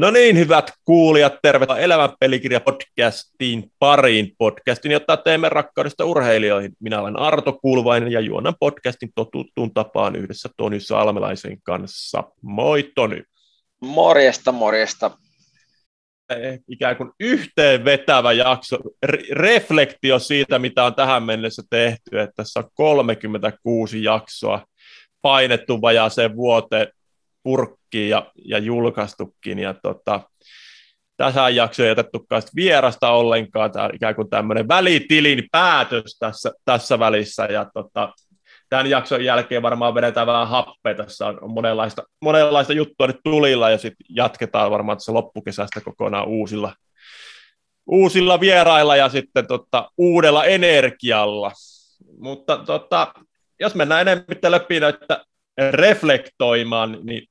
No niin, hyvät kuulijat, tervetuloa Elämän pelikirja podcastiin pariin podcastin, jotta teemme rakkaudesta urheilijoihin. Minä olen Arto Kulvainen ja juonan podcastin totuttuun tapaan yhdessä Tony Salmelaisen kanssa. Moi Tony. Morjesta, morjesta. Eh, ikään kuin yhteenvetävä jakso, reflektio siitä, mitä on tähän mennessä tehty, että tässä on 36 jaksoa painettu vajaaseen vuoteen purkkiin ja, ja julkaistukin. Ja tota, tässä jakso ei jätetty vierasta ollenkaan, tämä ikään kuin tämmöinen välitilin päätös tässä, tässä välissä. Ja tota, tämän jakson jälkeen varmaan vedetään vähän happea. Tässä on monenlaista, monenlaista juttua nyt tulilla ja sitten jatketaan varmaan tässä loppukesästä kokonaan uusilla, uusilla vierailla ja sitten tota, uudella energialla. Mutta tota, jos mennään enemmän läpi näitä reflektoimaan, niin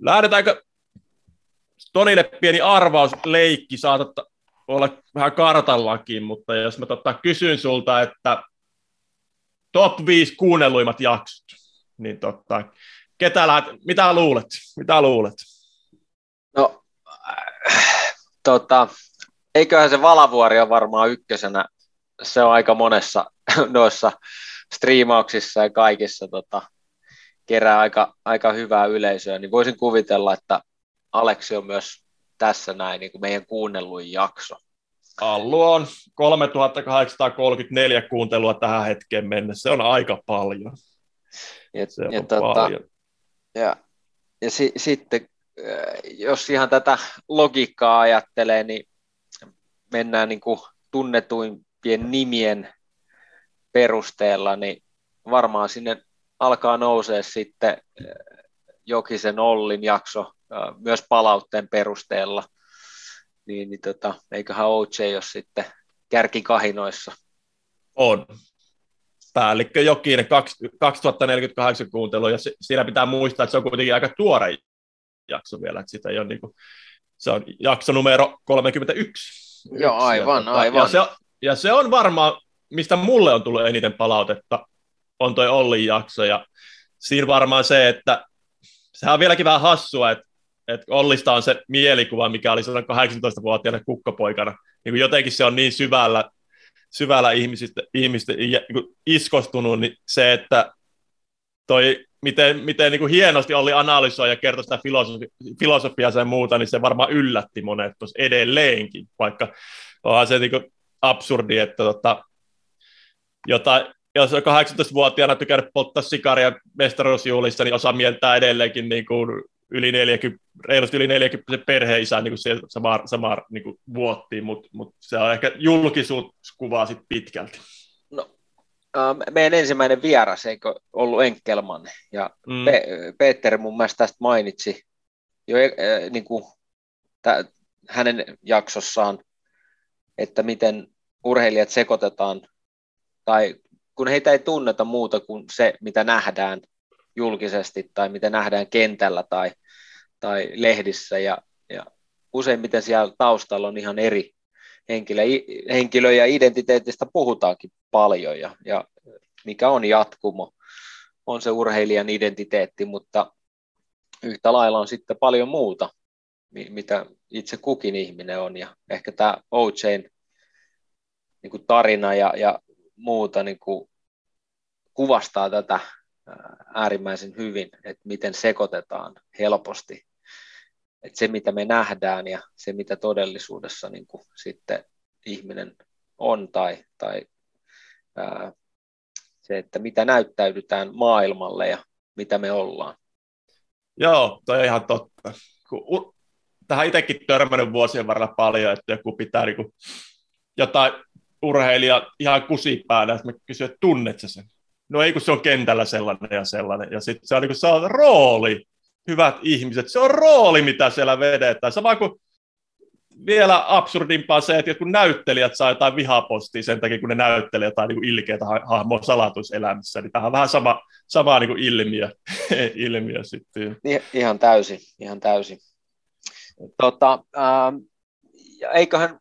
lähdetäänkö Tonille pieni arvausleikki, saatat olla vähän kartallakin, mutta jos mä tota, kysyn sulta, että top 5 kuunnelluimmat jaksot, niin tota, ketä lähet, mitä luulet? Mitä luulet? No, äh, tota, eiköhän se Valavuori on varmaan ykkösenä. Se on aika monessa noissa striimauksissa ja kaikissa tota, kerää aika, aika hyvää yleisöä, niin voisin kuvitella, että Aleksi on myös tässä näin niin kuin meidän kuunnelluin jakso. Allu on 3834 kuuntelua tähän hetkeen mennessä, se on aika paljon. Ja, se on ja, tota, paljon. ja, ja si, sitten, äh, jos ihan tätä logiikkaa ajattelee, niin mennään niin kuin tunnetuimpien nimien perusteella, niin varmaan sinne alkaa nousee sitten äh, Jokisen Ollin jakso äh, myös palautteen perusteella, niin, niin tota, eiköhän OJ ole sitten kärkikahinoissa. On. Päällikkö Jokinen 2048 kuuntelu, ja siinä pitää muistaa, että se on kuitenkin aika tuore jakso vielä, että sitä ei ole niin kuin, se on jakso numero 31. Joo, aivan, ja, tota, aivan. Ja se, ja se on varmaan, mistä mulle on tullut eniten palautetta, on toi Ollin jakso, ja siinä varmaan se, että sehän on vieläkin vähän hassua, että, että Ollista on se mielikuva, mikä oli 18 vuotiaana kukkopoikana. Niin kuin jotenkin se on niin syvällä, syvällä ihmisistä, ihmistä niin iskostunut, niin se, että toi, miten, miten niin kuin hienosti oli analysoi ja kertoi sitä filosofi, filosofiaa ja muuta, niin se varmaan yllätti monet tuossa edelleenkin, vaikka onhan se niin kuin absurdi, että tota, jotain, jos on 18-vuotiaana tykännyt polttaa sikaria mestaruusjuhlissa, niin osaa mieltää edelleenkin niin kuin yli 40, reilusti yli 40 perheisää niin kuin sama, sama niin kuin vuottiin, mutta mut se on ehkä julkisuuskuvaa sit pitkälti. No, äh, meidän ensimmäinen vieras, eikö ollut Enkelman, ja mm. Pe- Peter mun mielestä tästä mainitsi jo äh, niin kuin, tä, hänen jaksossaan, että miten urheilijat sekoitetaan tai kun heitä ei tunneta muuta kuin se, mitä nähdään julkisesti tai mitä nähdään kentällä tai, tai lehdissä. Ja, ja useimmiten siellä taustalla on ihan eri henkilö, henkilö ja identiteetistä puhutaankin paljon. Ja, ja mikä on jatkumo, on se urheilijan identiteetti, mutta yhtä lailla on sitten paljon muuta, mitä itse kukin ihminen on. Ja ehkä tämä OJn niin tarina ja, ja muuta niin kuin kuvastaa tätä äärimmäisen hyvin, että miten sekoitetaan helposti. Että se, mitä me nähdään ja se, mitä todellisuudessa niin kuin sitten ihminen on tai, tai ää, se, että mitä näyttäydytään maailmalle ja mitä me ollaan. Joo, toi on ihan totta. Tähän itsekin törmännyt vuosien varrella paljon, että joku pitää niin kuin jotain urheilija ihan kusipäällä, että mä kysyn, että tunnet sen? No ei kun se on kentällä sellainen ja sellainen. Ja sitten se on, niin se on rooli, hyvät ihmiset, se on rooli, mitä siellä vedetään. Sama kuin vielä absurdimpaa se, että kun näyttelijät saa jotain vihapostia sen takia, kun ne näyttelee jotain niin ilkeitä hahmoa salatuselämässä, niin tämä on vähän sama, sama niin ilmiö, ilmiö sitten. Ihan täysin, ihan täysin. Tota, ähm, eiköhän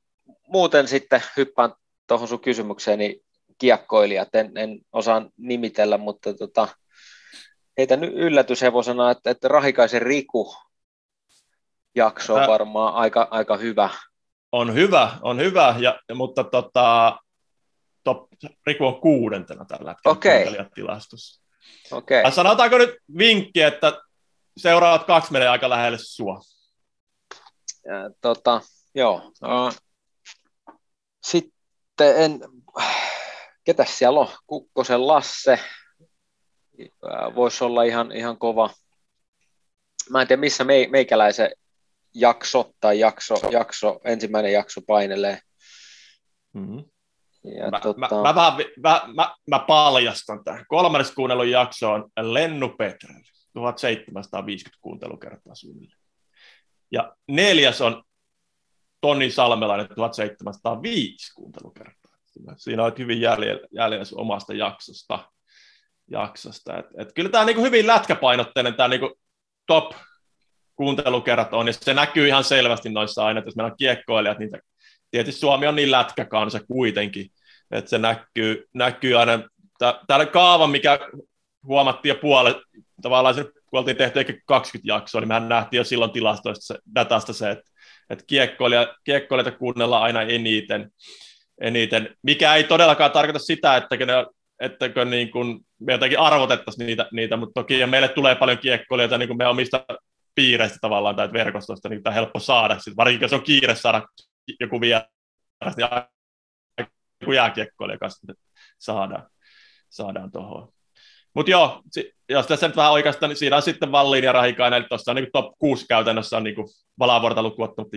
muuten sitten hyppään tuohon sun kysymykseen, niin kiekkoilijat, en, en osaa nimitellä, mutta tota, heitä nyt yllätyshevosena, että, että Rahikaisen Riku jakso on varmaan aika, aika hyvä. On hyvä, on hyvä, ja, mutta tota, top, Riku on kuudentena tällä hetkellä okay. tilastossa. Okay. Sanotaanko nyt vinkki, että seuraavat kaksi menee aika lähelle sua? Ja, tota, joo. Uh, sitten en, ketä siellä on? Kukkosen Lasse. Voisi olla ihan, ihan kova. Mä en tiedä, missä me, meikäläisen jakso tai jakso, jakso, ensimmäinen jakso painelee. Mm-hmm. Ja mä, tota... mä, mä, mä, mä, mä, mä paljastan tämän. Kolmannes kuunnelun jakso on Lennu Petrel, 1750 kuuntelukertaa suunnilleen. Ja neljäs on Toni Salmelainen, 1705 kuuntelukertaa. Siinä on hyvin jäljellä, jäljellä sun omasta jaksosta. jaksosta. Et, et kyllä tämä on niinku hyvin lätkäpainotteinen, tämä niinku top kuuntelukerrat on, ja se näkyy ihan selvästi noissa aina, että jos meillä on kiekkoilijat, niin tietysti Suomi on niin lätkäkansa kuitenkin, että se näkyy, näkyy aina, täällä kaava, mikä huomattiin jo puolet, tavallaan se, kun oltiin tehty ehkä 20 jaksoa, niin mehän nähtiin jo silloin tilastoista se, datasta se, että, että kiekkoilija, kiekkoilijoita kuunnellaan aina eniten, eniten, mikä ei todellakaan tarkoita sitä, että ne ettäkö niin kuin me jotenkin arvotettaisiin niitä, niitä, mutta toki ja meille tulee paljon kiekkoilijoita niin kuin me omista piireistä tavallaan tai verkostosta, niin tämä on helppo saada, sit, varsinkin jos on kiire saada joku vieras, niin joku jääkiekkoilija kanssa saadaan, saadaan tuohon. Mutta joo, jos tässä nyt vähän oikeastaan, niin siinä on sitten Valliin ja Rahikainen, eli tuossa on niin top 6 käytännössä on niin Valavuorta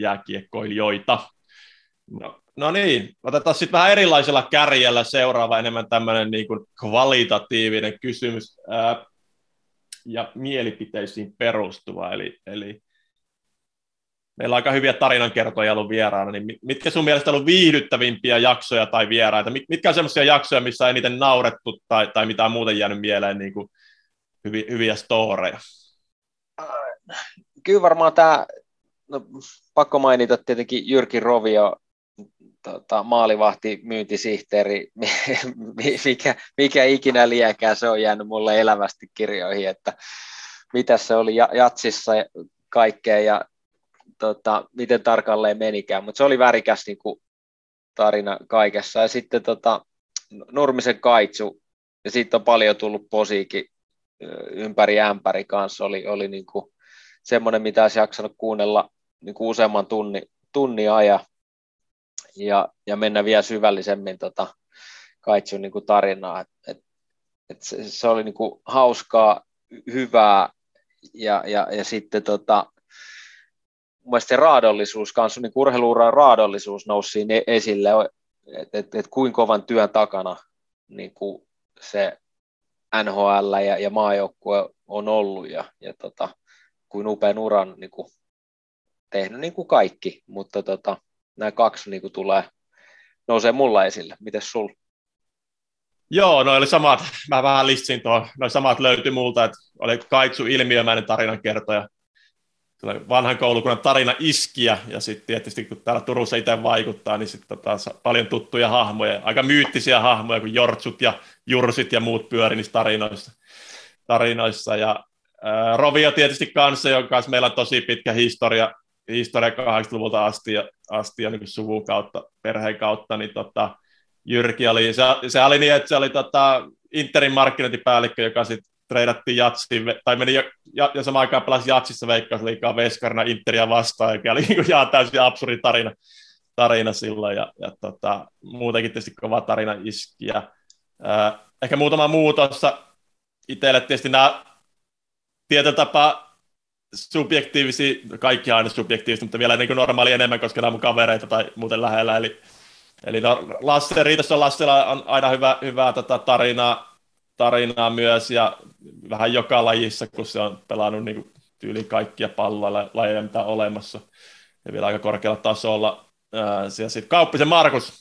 jääkiekkoilijoita. No, no niin, otetaan sitten vähän erilaisella kärjellä seuraava enemmän tämmöinen niin kuin kvalitatiivinen kysymys ää, ja mielipiteisiin perustuva. Eli, eli meillä on aika hyviä tarinankertoja ollut vieraana, niin mitkä sun mielestä on ollut viihdyttävimpiä jaksoja tai vieraita? Mitkä on sellaisia jaksoja, missä on eniten naurettu tai, tai mitä on muuten jäänyt mieleen niin kuin hyviä, hyviä storeja? Kyllä varmaan tämä, no, pakko mainita tietenkin Jyrki Rovio, tota, maalivahti, myyntisihteeri, mikä, mikä ikinä liekään, se on jäänyt mulle elävästi kirjoihin, että mitä se oli jatsissa kaikkea ja tota, miten tarkalleen menikään, mutta se oli värikäs niin kuin, tarina kaikessa. Ja sitten tota, Nurmisen kaitsu, ja siitä on paljon tullut posiikin ympäri ämpäri kanssa, oli, oli niin kuin semmoinen, mitä olisi jaksanut kuunnella niin kuin useamman tunnin, tunnin ajan ja, ja mennä vielä syvällisemmin tota, kaitsun niin kuin tarinaa. Et, et, et se, se, oli niin kuin hauskaa, hyvää ja, ja, ja sitten tota, mun se raadollisuus kanssa, niin urheiluuran raadollisuus nousi e- esille, että et, et kuinka kovan työn takana niin kuin se NHL ja, ja maajoukkue on ollut ja, ja tota, kuin upean uran niin kuin, tehnyt niin kuin kaikki, mutta tota, nämä kaksi niin kuin, tulee, nousee mulla esille. Miten sul? Joo, no oli samat, mä vähän listin tuohon, noin samat löytyi multa, että oli Kaitsu ilmiömäinen tarinankertoja, vanhan koulukunnan tarina iskiä, ja sitten tietysti kun täällä Turussa itse vaikuttaa, niin sitten taas paljon tuttuja hahmoja, aika myyttisiä hahmoja, kuin Jortsut ja Jursit ja muut pyöri niissä tarinoissa. tarinoissa. Ja ää, Rovio tietysti kanssa, jonka kanssa meillä on tosi pitkä historia, historia 80-luvulta asti ja, asti ja niin suvun kautta, perheen kautta, niin tota, Jyrki oli, se, se oli niin, että se oli tota, Interin markkinointipäällikkö, joka sitten treidattiin Jatsiin, tai meni ja, ja, ja samaan aikaan pelasi Jatsissa veikkausliikaa veskarina Interia vastaan, joka oli niin jaa, täysin absurdi tarina, tarina silloin, ja, ja tota, muutenkin tietysti kova tarina iski. Ja, ää, ehkä muutama muu tuossa itselle tietysti nämä tietyllä tapaa subjektiivisia, kaikki aina subjektiivisia, mutta vielä niin kuin normaali enemmän, koska nämä mun kavereita tai muuten lähellä, eli Eli no, Lasse, Riitas on Lassella on aina hyvä, hyvää tota, tarinaa, tarinaa myös ja vähän joka lajissa, kun se on pelannut niin tyyliin kaikkia palloja lajeja, mitä on olemassa ja vielä aika korkealla tasolla. Ja sitten Kauppisen Markus,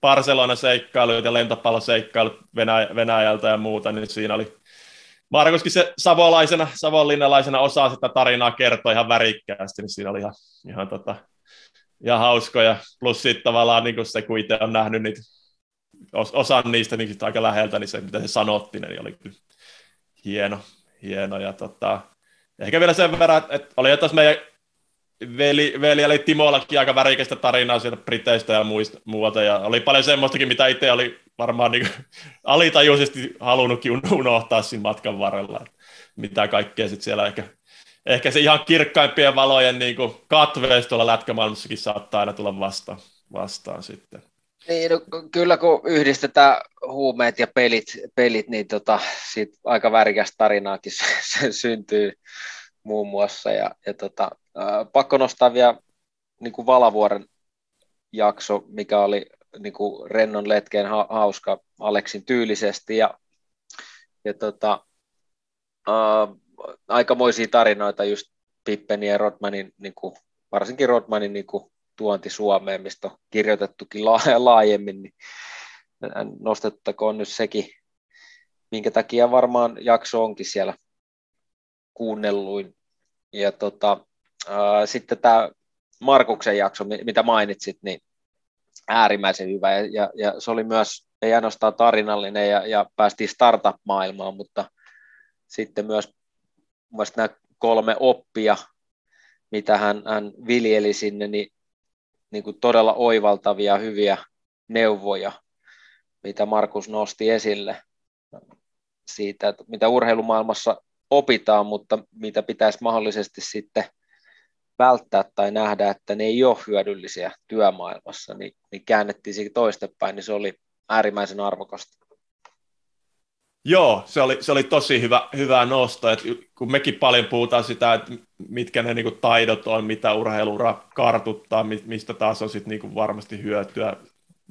Barcelona-seikkailut ja lentopalloseikkailut Venäj- Venäjältä ja muuta, niin siinä oli Markuskin se savolaisena, savonlinnalaisena osaa sitä tarinaa kertoa ihan värikkäästi, niin siinä oli ihan, ihan tota, ja hauskoja. Plus sitten tavallaan niin se, kun itse on nähnyt niitä osan niistä niin aika läheltä, niin se, mitä se sanottiin, niin oli kyllä hieno. hieno. Ja tota, ehkä vielä sen verran, että, oli jo meidän veli, veli oli Timollakin aika värikästä tarinaa sieltä Briteistä ja muista, muuta, ja oli paljon semmoistakin, mitä itse oli varmaan niin alitajuisesti halunnutkin unohtaa siinä matkan varrella, mitä kaikkea sitten siellä ehkä, ehkä se ihan kirkkaimpien valojen niin katveesta tuolla lätkämaailmassakin saattaa aina tulla vastaan, vastaan sitten. Niin, no, kyllä kun yhdistetään huumeet ja pelit, pelit niin tota, siitä aika värikästä tarinaakin se syntyy muun muassa. Ja, ja tota, pakko nostaa vielä niin kuin Valavuoren jakso, mikä oli niin kuin rennon letkeen ha- hauska Aleksin tyylisesti. Ja, ja tota, ää, aikamoisia tarinoita just Pippenin ja Rodmanin, niin kuin, varsinkin Rodmanin niin kuin, tuonti Suomeen, mistä on kirjoitettukin laajemmin, niin nostettakoon nyt sekin, minkä takia varmaan jakso onkin siellä kuunnelluin. Ja tota, ää, sitten tämä Markuksen jakso, mitä mainitsit, niin äärimmäisen hyvä. Ja, ja, ja se oli myös, ei ainoastaan tarinallinen ja, ja päästiin startup-maailmaan, mutta sitten myös nämä kolme oppia, mitä hän, hän viljeli sinne, niin, niin kuin todella oivaltavia, hyviä neuvoja, mitä Markus nosti esille siitä, että mitä urheilumaailmassa opitaan, mutta mitä pitäisi mahdollisesti sitten välttää tai nähdä, että ne ei ole hyödyllisiä työmaailmassa, niin, niin käännettiin siitä toistepäin, niin se oli äärimmäisen arvokasta. Joo, se oli, se oli tosi hyvä, hyvä nosto, että kun mekin paljon puhutaan sitä, että mitkä ne niin taidot on, mitä urheilura kartuttaa, mistä taas on sit niin varmasti hyötyä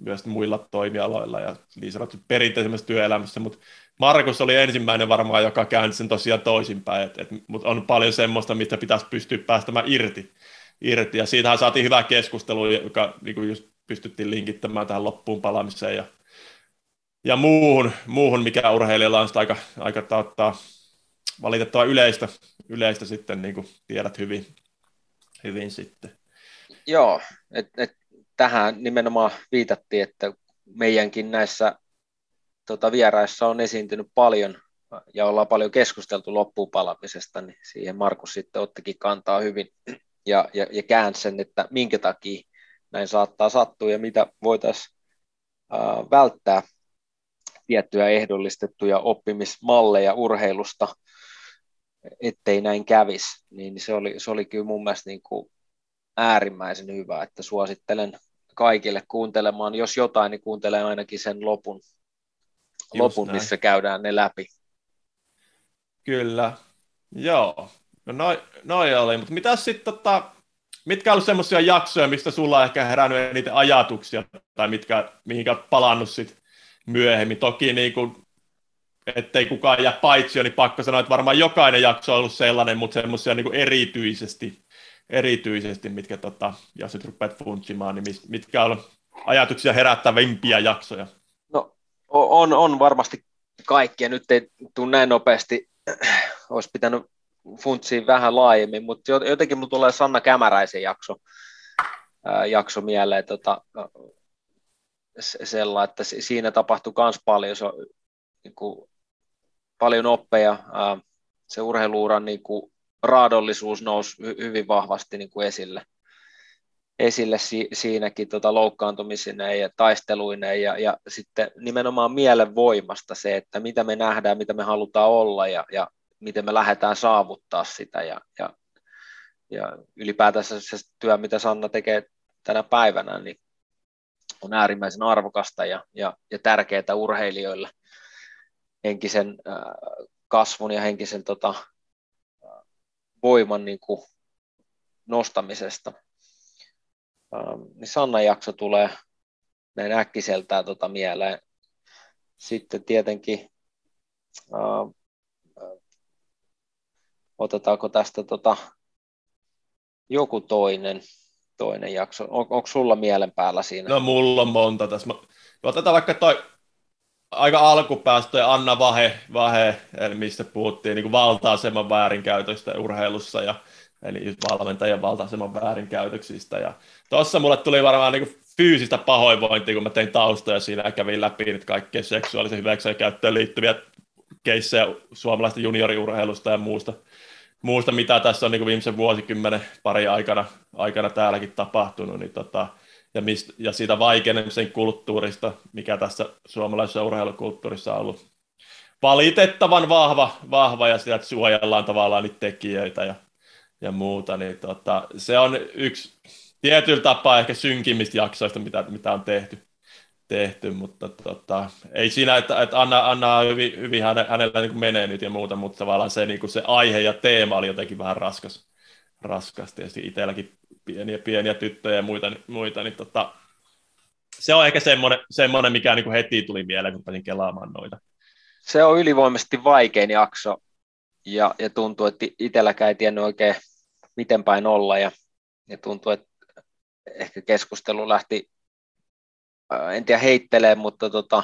myös muilla toimialoilla ja niin sanottu perinteisemmässä työelämässä, mutta Markus oli ensimmäinen varmaan, joka käänsi sen tosiaan toisinpäin, mutta on paljon semmoista, mistä pitäisi pystyä päästämään irti, irti. ja siitähän saatiin hyvä keskustelu, joka niin kuin just pystyttiin linkittämään tähän loppuun palaamiseen ja, ja muuhun, muuhun, mikä urheilijalla on aika, aika tauttaa, valitettava yleistä, yleistä sitten, niin kuin tiedät hyvin, hyvin sitten. Joo, et, et, tähän nimenomaan viitattiin, että meidänkin näissä tota, vieraissa on esiintynyt paljon ja ollaan paljon keskusteltu loppuun palamisesta, niin siihen Markus sitten ottikin kantaa hyvin ja, ja, ja käänsi sen, että minkä takia näin saattaa sattua ja mitä voitaisiin äh, välttää tiettyjä ehdollistettuja oppimismalleja urheilusta, ettei näin kävisi, niin se oli, se oli kyllä mun mielestä niin kuin äärimmäisen hyvä, että suosittelen kaikille kuuntelemaan, jos jotain, niin kuuntelen ainakin sen lopun, lopun missä käydään ne läpi. Kyllä, joo. No noin noi oli, mutta mitä sitten tota, mitkä on semmoisia jaksoja, mistä sulla on ehkä herännyt eniten ajatuksia, tai mitkä, mihinkä olet palannut sit myöhemmin. Toki niin kuin, ettei kukaan jää paitsi, niin pakko sanoa, että varmaan jokainen jakso on ollut sellainen, mutta semmoisia niin erityisesti erityisesti, mitkä, tota, jos nyt rupeat funtsimaan, niin mitkä on ajatuksia herättävimpiä jaksoja? On, on varmasti kaikkia. Nyt ei tule näin nopeasti, olisi pitänyt funtsia vähän laajemmin, mutta jotenkin mulla tulee Sanna Kämäräisen jakso, ää, jakso mieleen, tota, sellainen, että siinä tapahtui myös paljon, se, niin kuin, paljon oppeja, ää, se urheiluuran niin kuin, raadollisuus nousi hyvin vahvasti niin kuin esille, esille si, siinäkin tota loukkaantumisineen ja taisteluineen ja, ja sitten nimenomaan mielen voimasta se, että mitä me nähdään, mitä me halutaan olla ja, ja miten me lähdetään saavuttaa sitä ja, ja, ja ylipäätänsä se työ, mitä Sanna tekee tänä päivänä, niin on äärimmäisen arvokasta ja, ja, ja tärkeää urheilijoille henkisen äh, kasvun ja henkisen tota, voiman niin kuin nostamisesta. Ähm, niin Sannan jakso tulee näin äkkiseltään tota mieleen. Sitten tietenkin äh, otetaanko tästä tota, joku toinen, toinen jakso. On, onko sulla mielen päällä siinä? No mulla on monta tässä. Otetaan vaikka toi aika alkupäästä toi Anna Vahe, Vahe mistä puhuttiin niin valta-aseman väärinkäytöstä urheilussa ja eli valmentajan valta-aseman väärinkäytöksistä. Ja tuossa mulle tuli varmaan niin fyysistä pahoinvointia, kun mä tein taustoja siinä ja kävin läpi nyt kaikkea seksuaalisen hyväksikäyttöön liittyviä keissejä suomalaista junioriurheilusta ja muusta, muusta, mitä tässä on niin viimeisen vuosikymmenen pari aikana, aikana täälläkin tapahtunut, niin tota, ja, mist, ja siitä vaikenemisen kulttuurista, mikä tässä suomalaisessa urheilukulttuurissa on ollut valitettavan vahva, vahva ja sieltä suojellaan tavallaan niitä tekijöitä ja, ja muuta, niin tota, se on yksi tietyllä tapaa ehkä synkimmistä jaksoista, mitä, mitä on tehty, tehty mutta tota, ei siinä, että, että Anna, Anna hyvin, hyvin häne, hänellä niin menee nyt ja muuta, mutta tavallaan se, niin se aihe ja teema oli jotenkin vähän raskas, raskas tietysti itselläkin pieniä, pieniä tyttöjä ja muita, muita niin tota, se on ehkä semmoinen, semmoinen mikä niin kuin heti tuli mieleen, kun pääsin kelaamaan noita. Se on ylivoimaisesti vaikein jakso, ja, ja tuntuu, että itselläkään ei tiennyt oikein miten päin olla, ja, ja tuntuu, että ehkä keskustelu lähti, en tiedä heittelee, mutta tota,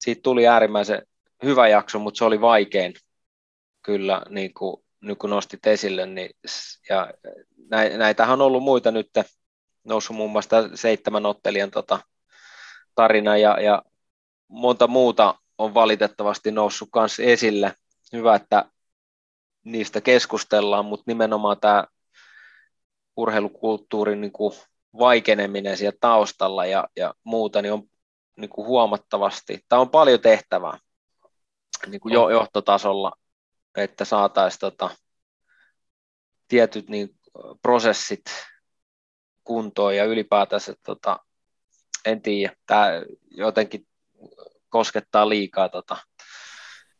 siitä tuli äärimmäisen hyvä jakso, mutta se oli vaikein kyllä, niin kuin, niin kuin nostit esille, niin, ja näitähän on ollut muita nyt, noussut muun muassa seitsemän ottelijan tota, tarina ja, ja monta muuta on valitettavasti noussut myös esille. Hyvä, että niistä keskustellaan, mutta nimenomaan tämä urheilukulttuurin niin kuin vaikeneminen siellä taustalla ja, ja muuta niin on niin kuin huomattavasti, tämä on paljon tehtävää niin kuin jo, johtotasolla, että saataisiin tota, tietyt niin, prosessit kuntoon ja ylipäätänsä tota, en tiedä, tämä jotenkin koskettaa liikaa tota,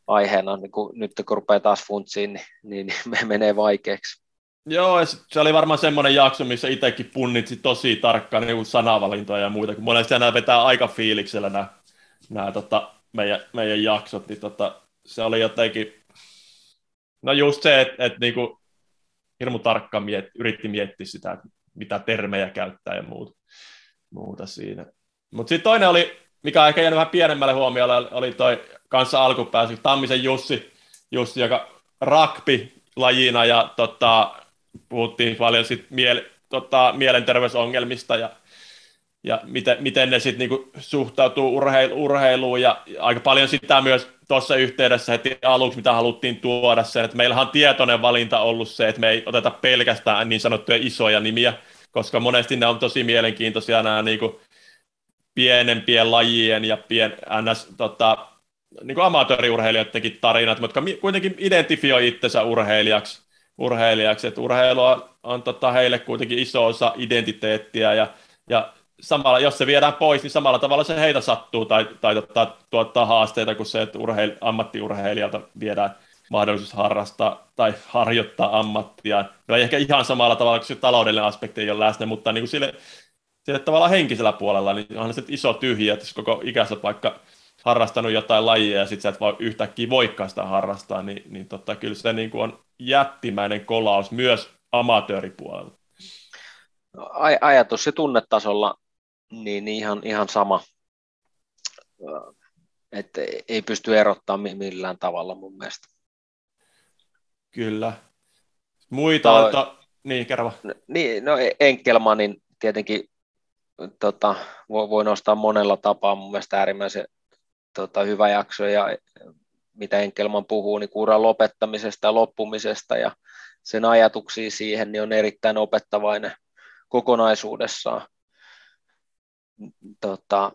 aiheena, niin kun, nyt kun rupeaa taas funtsiin, niin, niin, niin menee vaikeaksi. Joo, se oli varmaan semmoinen jakso, missä itsekin punnitsi tosi tarkkaan niin sanavalintoja ja muita, kun monesti nämä vetää aika fiiliksellä nämä, nämä tota, meidän, meidän jaksot, niin tota, se oli jotenkin, no just se, että, niin kuin, hirmu tarkkaan miet, yritti miettiä sitä, mitä termejä käyttää ja muuta, muuta siinä. Mutta sitten toinen oli, mikä on ehkä jäänyt vähän pienemmälle huomiolle, oli toi kanssa alkupäässä, Tammisen Jussi, Jussi joka rakpi lajina ja tota, puhuttiin paljon sit miele, tota, mielenterveysongelmista ja, ja miten, miten ne sitten niinku suhtautuu urheilu, urheiluun ja aika paljon sitä myös tuossa yhteydessä heti aluksi, mitä haluttiin tuoda sen, että meillähän on tietoinen valinta ollut se, että me ei oteta pelkästään niin sanottuja isoja nimiä, koska monesti ne on tosi mielenkiintoisia nämä niin kuin pienempien lajien ja pien, ns, tota, niin kuin amatööriurheilijoidenkin tarinat, mutta kuitenkin identifioi itsensä urheilijaksi, urheilijaksi. että urheilu on, on tota, heille kuitenkin iso osa identiteettiä ja, ja samalla, jos se viedään pois, niin samalla tavalla se heitä sattuu tai, tai tota, tuottaa haasteita kuin se, että urheil, ammattiurheilijalta viedään mahdollisuus harrastaa tai harjoittaa ammattia. No ei ehkä ihan samalla tavalla, kun se taloudellinen aspekti ei ole läsnä, mutta niin kuin sille, sille tavalla henkisellä puolella, niin onhan se iso tyhjiä, että jos koko ikänsä vaikka harrastanut jotain lajia ja sitten sä et voi yhtäkkiä voikaan sitä harrastaa, niin, niin totta, kyllä se niin kuin on jättimäinen kolaus myös amatööripuolella. Aj- ajatus ja tunnetasolla niin ihan, ihan sama, että ei pysty erottamaan millään tavalla mun mielestä. Kyllä. Muita no, to... niin kerro. Niin, no Enkelmanin tietenkin tota, voi, nostaa monella tapaa mun mielestä äärimmäisen tota, hyvä jakso ja mitä Enkelman puhuu niin uran lopettamisesta ja loppumisesta ja sen ajatuksia siihen niin on erittäin opettavainen kokonaisuudessaan tota,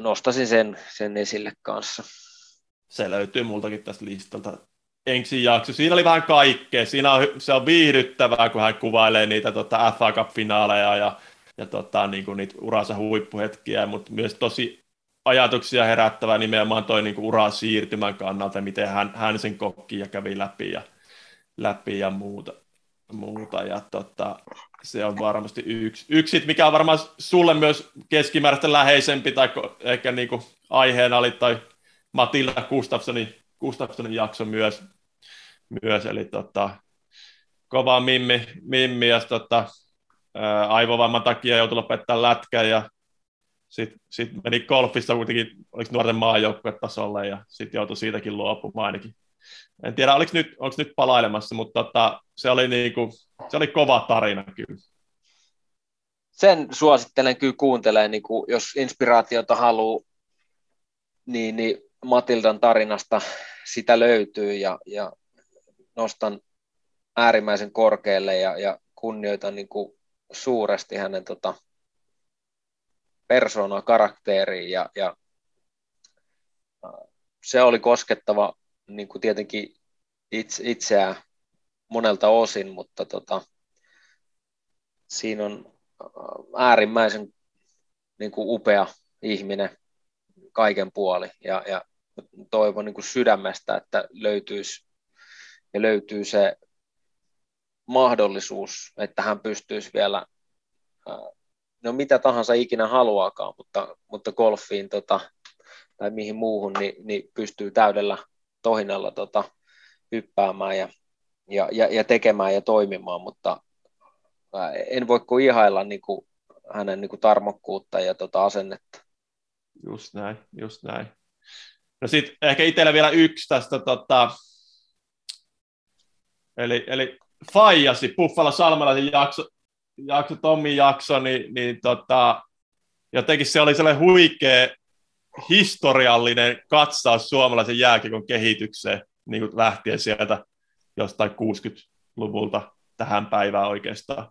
nostasin sen, sen esille kanssa. Se löytyy multakin tästä listalta. Enksin jakso. Siinä oli vähän kaikkea. Siinä on, se on viihdyttävää, kun hän kuvailee niitä tota, FA Cup-finaaleja ja, ja tota, niin kuin niitä uransa huippuhetkiä, mutta myös tosi ajatuksia herättävää nimenomaan toi niin uran siirtymän kannalta, miten hän, hän sen kokki ja kävi läpi ja, läpi ja muuta muuta. Ja tota, se on varmasti yksi, yksi, mikä on varmaan sulle myös keskimääräistä läheisempi, tai ehkä niin kuin aiheena oli tai Matilda Gustafssonin, Gustafssonin jakso myös, myös eli tota, kova mimmi, mimmi ja tota, aivovamman takia joutui lopettaa lätkän ja sitten sit meni golfissa kuitenkin, oliko nuorten maajoukkuetasolle ja sitten joutui siitäkin luopumaan ainakin en tiedä, oliko nyt, onko nyt palailemassa, mutta tota, se, oli niinku, se oli kova tarina kyllä. Sen suosittelen kyllä kuuntelemaan, niin kuin, jos inspiraatiota haluaa, niin, niin Matildan tarinasta sitä löytyy ja, ja nostan äärimmäisen korkealle ja, ja kunnioitan niin kuin suuresti hänen tota, persoonaa, karakteriin ja, ja se oli koskettava niin kuin tietenkin itse, itseään monelta osin, mutta tota, siinä on äärimmäisen niin kuin upea ihminen kaiken puoli ja, ja toivon niin kuin sydämestä, että löytyisi ja löytyy se mahdollisuus, että hän pystyisi vielä, no mitä tahansa ikinä haluaakaan, mutta, mutta golfiin tota, tai mihin muuhun, niin, niin pystyy täydellä tohinalla tota, hyppäämään ja, ja, ja, ja tekemään ja toimimaan, mutta en voi kuin ihailla niin kuin, hänen niin kuin tarmokkuutta ja tota, asennetta. Just näin, just näin. No sitten ehkä itsellä vielä yksi tästä, tota, eli, eli Fajasi, Buffalo Salmelaisen jakso, jakso, Tommin jakso, niin, niin tota, jotenkin se oli sellainen huikea historiallinen katsaus suomalaisen jääkiekon kehitykseen, niin kuin lähtien sieltä jostain 60-luvulta tähän päivään oikeastaan.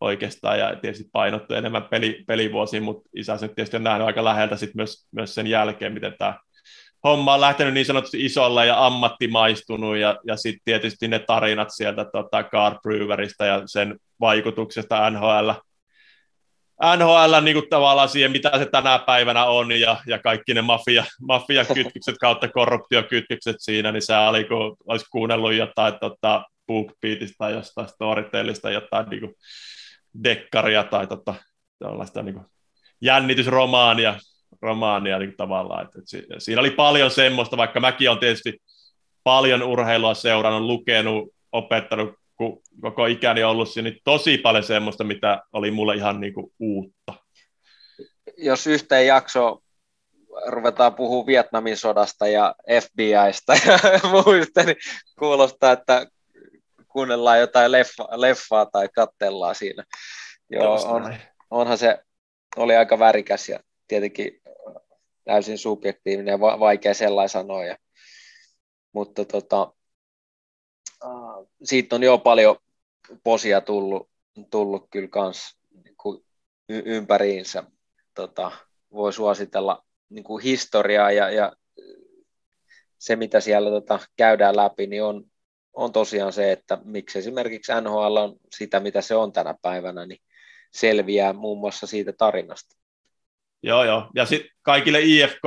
oikeastaan ja tietysti painottu enemmän peli, pelivuosiin, mutta isä nyt tietysti on nähnyt aika läheltä sit myös, myös sen jälkeen, miten tämä homma on lähtenyt niin sanotusti isolla ja ammattimaistunut ja, ja sitten tietysti ne tarinat sieltä tota, Car Brewerista ja sen vaikutuksesta NHL, NHL niin kuin tavallaan siihen, mitä se tänä päivänä on ja, ja kaikki ne mafia, mafia-kytkökset kautta korruptiokytkökset siinä, niin se oli, kun olisi kuunnellut jotain tota, BookBeatista tai jostain Storytellista jotain niin kuin dekkaria tai tota, niin kuin jännitysromaania romaania niin tavallaan. Että, että siinä oli paljon semmoista, vaikka mäkin olen tietysti paljon urheilua seurannut, lukenut, opettanut kun koko ikäni ollut siinä, niin tosi paljon semmoista, mitä oli mulle ihan niin kuin uutta. Jos yhteen jakso ruvetaan puhua Vietnamin sodasta ja FBIsta ja muista, niin kuulostaa, että kuunnellaan jotain leffa, leffaa tai kattellaan siinä. Joo, on, onhan se, oli aika värikäs ja tietenkin täysin subjektiivinen ja va- vaikea sellainen sanoa. Ja, mutta tota, siitä on jo paljon posia tullut, tullut kyllä kans niin kuin y- ympäriinsä. Tota, voi suositella niin kuin historiaa ja, ja se, mitä siellä tota, käydään läpi, niin on, on tosiaan se, että miksi esimerkiksi NHL on sitä, mitä se on tänä päivänä, niin selviää muun muassa siitä tarinasta. Joo, joo. Ja sitten kaikille IFK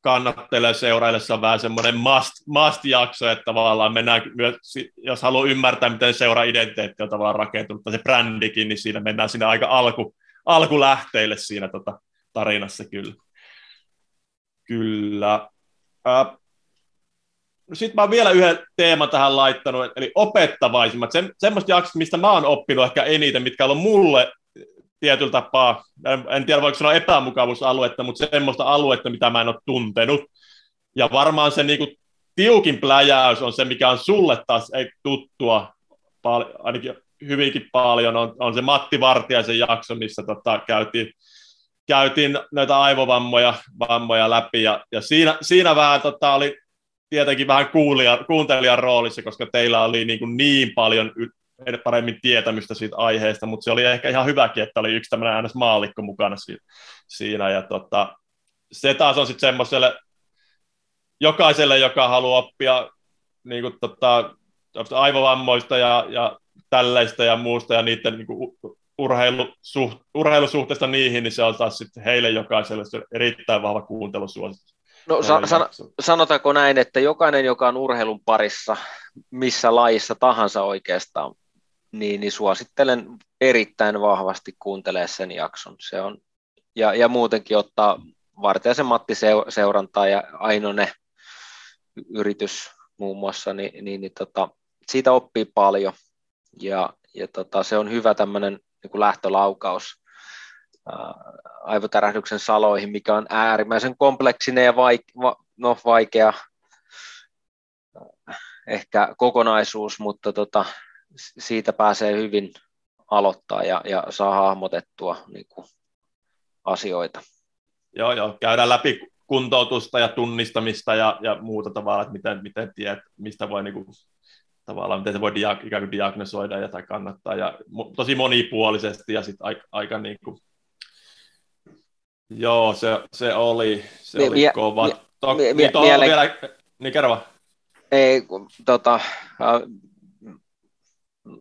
kannattelee seuraillessa on vähän semmoinen must, must-jakso, että tavallaan mennään myös, jos haluaa ymmärtää, miten seura identiteetti on tavallaan rakentunut, tai se brändikin, niin siinä mennään sinne aika alku, alkulähteille siinä tota, tarinassa kyllä. Kyllä. Äh, sitten mä oon vielä yhden teeman tähän laittanut, eli opettavaisimmat, se, semmoista jaksot, mistä mä oon oppinut ehkä eniten, mitkä on mulle tietyllä tapaa, en, tiedä voiko sanoa epämukavuusaluetta, mutta semmoista aluetta, mitä mä en ole tuntenut. Ja varmaan se niinku tiukin pläjäys on se, mikä on sulle taas ei tuttua, pal- ainakin hyvinkin paljon, on, on se Matti Vartiaisen jakso, missä tota, käytiin, käytiin näitä aivovammoja vammoja läpi, ja, ja siinä, siinä vähän tota, oli tietenkin vähän kuulija, kuuntelijan roolissa, koska teillä oli niin, kuin niin paljon paremmin tietämystä siitä aiheesta, mutta se oli ehkä ihan hyväkin, että oli yksi tämmöinen äänes maallikko mukana siinä, ja tota, se taas on sitten semmoiselle jokaiselle, joka haluaa oppia niin kuin, tota, aivovammoista ja, ja tälleistä ja muusta ja niiden niin kuin, urheilusuht, urheilusuhteesta niihin, niin se on taas sitten heille jokaiselle erittäin vahva kuuntelusuositus. No sa- san- sanotaanko näin, että jokainen, joka on urheilun parissa, missä lajissa tahansa oikeastaan, niin, niin suosittelen erittäin vahvasti kuuntelee sen jakson. Se on, ja, ja muutenkin ottaa Vartijaisen Matti seurantaa ja Ainone yritys muun muassa, niin, niin, niin tota, siitä oppii paljon ja, ja tota, se on hyvä tämmöinen niin lähtölaukaus ää, aivotärähdyksen saloihin, mikä on äärimmäisen kompleksinen ja vaik- va- no, vaikea ehkä kokonaisuus, mutta tota, siitä pääsee hyvin aloittaa ja, ja saa hahmotettua niin kuin, asioita. Joo, joo, käydään läpi kuntoutusta ja tunnistamista ja, ja muuta tavalla, että miten, miten tiedät, mistä voi niin kuin, tavallaan, miten se voi dia, ikään kuin diagnosoida ja tai kannattaa, ja tosi monipuolisesti, ja sitten aika, aika niin kuin, joo, se, se oli, se mie, oli mie, kova. Mie, Tok, mie, niin, miele- vielä, niin kerro vaan. Ei, tota,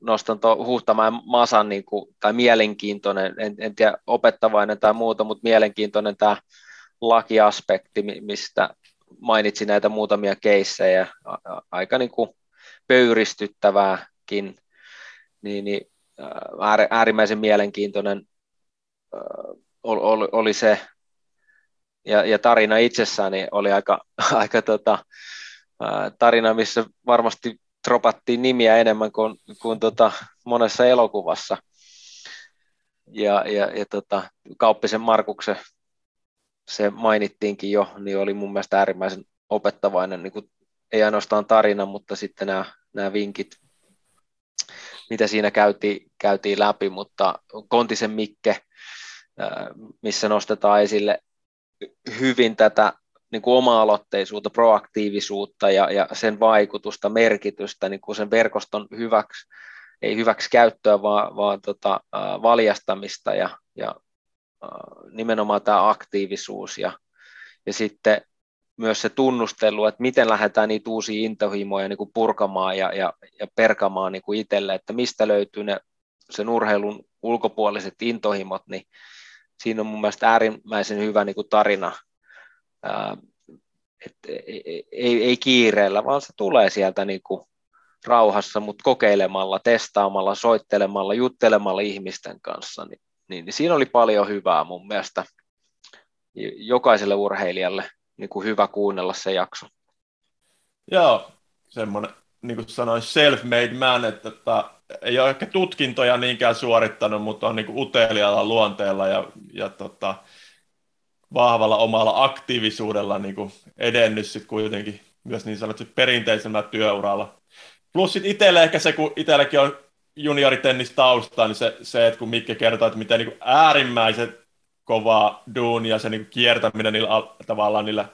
nostan tuon Huhtamäen Masan, niin kuin, tai mielenkiintoinen, en, en tiedä opettavainen tai muuta, mutta mielenkiintoinen tämä lakiaspekti, mistä mainitsin näitä muutamia keissejä, aika niin kuin pöyristyttävääkin, niin, niin äärimmäisen mielenkiintoinen oli, oli se, ja, ja tarina itsessään oli aika, aika tota, tarina, missä varmasti tropattiin nimiä enemmän kuin, kuin tota monessa elokuvassa. Ja, ja, ja tota, Kauppisen Markuksen, se mainittiinkin jo, niin oli mun mielestä äärimmäisen opettavainen, niin kuin, ei ainoastaan tarina, mutta sitten nämä, nämä vinkit, mitä siinä käytiin, käytiin läpi, mutta Kontisen Mikke, missä nostetaan esille hyvin tätä niin kuin oma-aloitteisuutta, proaktiivisuutta ja, ja sen vaikutusta, merkitystä niin kuin sen verkoston hyväksi, ei hyväksi käyttöä, vaan, vaan tota, äh, valjastamista ja, ja äh, nimenomaan tämä aktiivisuus ja, ja sitten myös se tunnustelu, että miten lähdetään niitä uusia intohimoja niin kuin purkamaan ja, ja, ja perkamaan niin kuin itselle, että mistä löytyy ne sen urheilun ulkopuoliset intohimot, niin siinä on mun mielestä äärimmäisen hyvä niin kuin tarina et ei, ei, ei kiireellä, vaan se tulee sieltä niin kuin rauhassa, mutta kokeilemalla, testaamalla, soittelemalla, juttelemalla ihmisten kanssa, niin, niin, niin siinä oli paljon hyvää mun mielestä jokaiselle urheilijalle niin kuin hyvä kuunnella se jakso. Joo, semmoinen, niin kuin sanoin, self-made man, että, että ei ole ehkä tutkintoja niinkään suorittanut, mutta on niin kuin uteliaalla luonteella ja, ja tota, vahvalla omalla aktiivisuudella niin kuin edennyt sit kuitenkin myös niin sanotusti perinteisemmällä työuralla. Plus sitten itselle ehkä se, kun itselläkin on junioritennis taustaa, niin se, se, että kun Mikke kertoo, että miten niin äärimmäisen kovaa duunia se niin kuin kiertäminen niillä tavallaan niillä,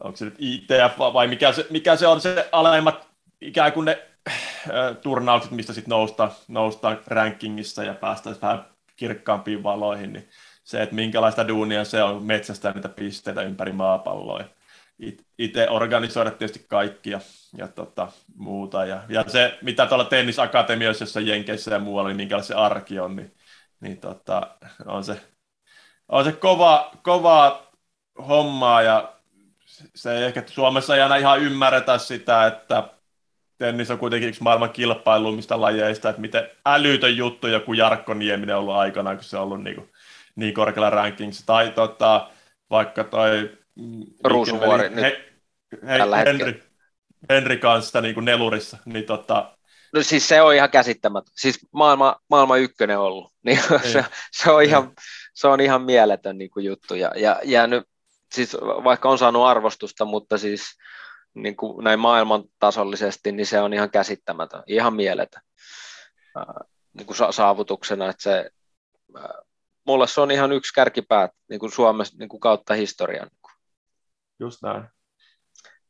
onko se nyt ITF vai mikä se, mikä se on se alemmat ikään kuin ne äh, turnaukset, mistä sitten noustaan, noustaan rankingissa ja päästään vähän kirkkaampiin valoihin, niin se, että minkälaista duunia se on metsästää niitä pisteitä ympäri maapalloa. Itse organisoida tietysti kaikkia ja tota, muuta. Ja, ja, se, mitä tuolla tennisakatemioissa, jossa Jenkeissä ja muualla, niin minkälainen se arki on, niin, niin tota, on se, on se kova, kova hommaa ja se ei ehkä Suomessa ei aina ihan ymmärretä sitä, että tennis on kuitenkin yksi maailman kilpailummista lajeista, että miten älytön juttu joku Jarkko Nieminen on ollut aikanaan, kun se on ollut niin kuin niin korkealla rankingissa. Tai tota, vaikka toi... Mm, Ruusuvuori nyt he, he, Henri, Henri kanssa niin kuin nelurissa. Niin tota... No siis se on ihan käsittämätön. Siis maailma, maailma ykkönen ollut. Niin, niin. se, se, on ihan, se on ihan mieletön niin kuin juttu. Ja, ja jäänyt, siis vaikka on saanut arvostusta, mutta siis niin kuin näin maailmantasollisesti, niin se on ihan käsittämätön, ihan mieletön niin kuin saavutuksena, että se mulle se on ihan yksi kärkipäät niin kuin Suomessa niin kuin kautta historian. Just näin.